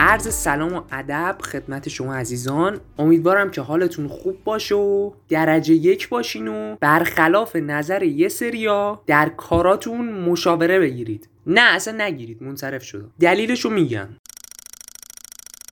عرض سلام و ادب خدمت شما عزیزان. امیدوارم که حالتون خوب باشه و درجه یک باشین و برخلاف نظر یه سریا در کاراتون مشاوره بگیرید. نه اصلا نگیرید منصرف شد دلیلشو میگم.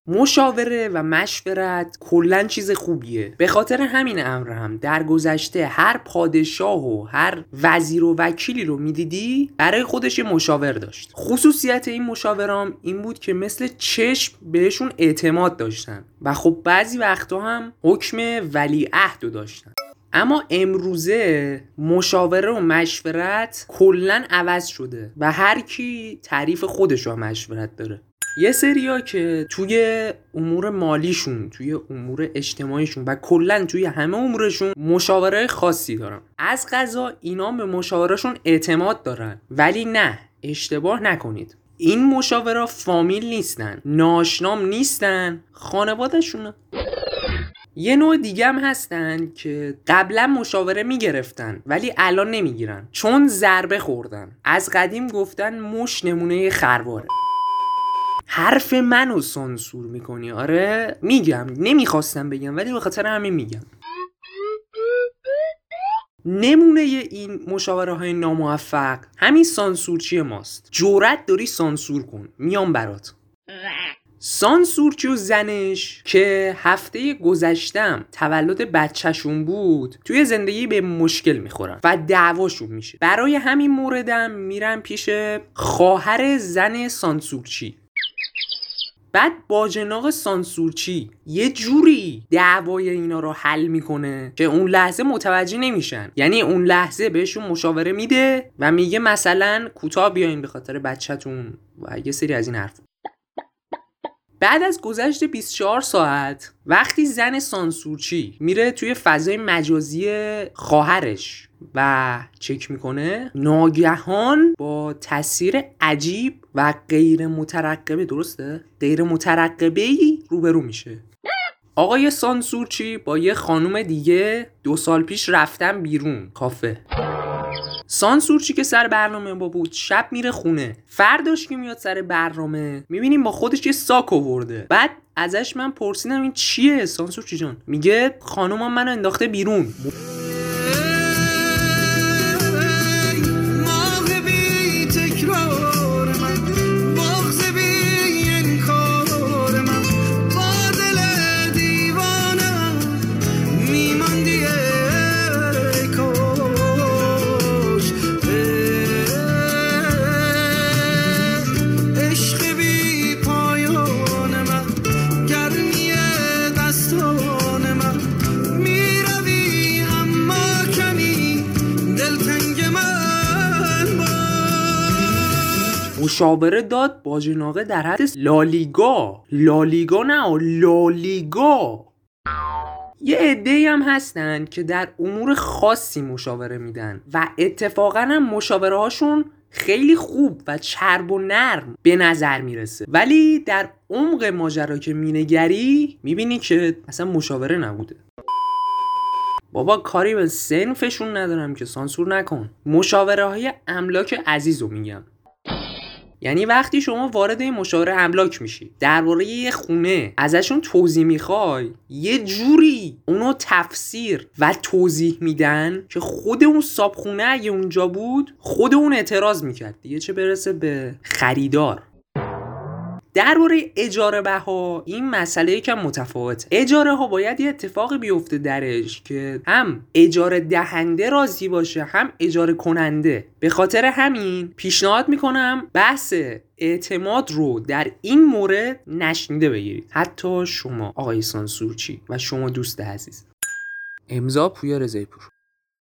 مشاوره و مشورت کلا چیز خوبیه. به خاطر همین امر هم در گذشته هر پادشاه و هر وزیر و وکیلی رو می‌دیدی برای خودش مشاور داشت. خصوصیت این مشاورام این بود که مثل چشم بهشون اعتماد داشتن و خب بعضی وقتا هم حکم ولی عهد داشتن. اما امروزه مشاوره و مشورت کلا عوض شده و هر کی تعریف خودش رو مشورت داره. یه سریا که توی امور مالیشون توی امور اجتماعیشون و کلا توی همه امورشون مشاوره خاصی دارن. از غذا اینا به مشاورهشون اعتماد دارن. ولی نه اشتباه نکنید. این مشاوره فامیل نیستن ناشنام نیستن خانوادهشونه. یه نوع دیگه هم هستن که قبلا مشاوره می‌گرفتن ولی الان نمی‌گیرن. چون ضربه خوردن. از قدیم گفتن مش نمونه خرواره. حرف منو سانسور می‌کنی آره؟ میگم نمی‌خواستم بگم ولی به خاطر همین میگم. نمونه این مشاوره های ناموفق همین سانسورچی ماست. جورت داری سانسور کن. میام برات. سانسورچی و زنش که هفته گذشتم تولد بچهشون بود توی زندگی به مشکل می‌خورن و دعواشون میشه. برای همین موردم میرم پیش خواهر زن سانسورچی. بعد باجناق سانسورچی یه جوری دعوای اینا رو حل می‌کنه که اون لحظه متوجه نمیشن. یعنی اون لحظه بهشون مشاوره میده و میگه مثلا کوتاه بیاین به خاطر بچهتون و یه سری از این حرف بعد از گذشت 24 ساعت وقتی زن سانسورچی میره توی فضای مجازی خواهرش و چک می‌کنه ناگهان با تاثیر عجیب و غیر مترقبه درسته؟ غیر مترقبه ای روبرو میشه. آقای سانسورچی با یه خانوم دیگه دو سال پیش رفتن بیرون کافه. سانسورچی که سر برنامه با بود شب میره خونه. فرداش که میاد سر برنامه می‌بینیم با خودش یه ساک آورده. بعد ازش من پرسیدم این چیه؟ سانسورچی جان. میگه خانومم منو انداخته بیرون. مشاوره داد باجناقه در حد لالیگا. لالیگا نه لالیگا. یه عده هم هستن که در امور خاصی مشاوره میدن و اتفاقا هم مشاوره هاشون خیلی خوب و چرب و نرم به نظر می‌رسه. ولی در عمق ماجرا که مینگری می‌بینی که اصلا مشاوره نبوده. بابا کاری به سنفشون ندارم که سانسور نکن. مشاوره های املاک عزیز رو میگم. یعنی وقتی شما وارد این مشاوره املاک میشی درباره یه خونه ازشون توضیح می‌خوای یه جوری اونو تفسیر و توضیح میدن که خود اون خونه اگه اونجا بود خود اون اعتراض می‌کرد. دیگه چه برسه به خریدار. درباره اجاره بها این مسئله یکم متفاوت اجاره ها باید یه اتفاقی بیفته درش که هم اجاره دهنده راضی باشه هم اجاره کننده. به خاطر همین پیشنهاد می‌کنم بحث اعتماد رو در این مورد نشنیده بگیرید. حتی شما آقای سانسورچی و شما دوست عزیز. امضا پویا رضایپور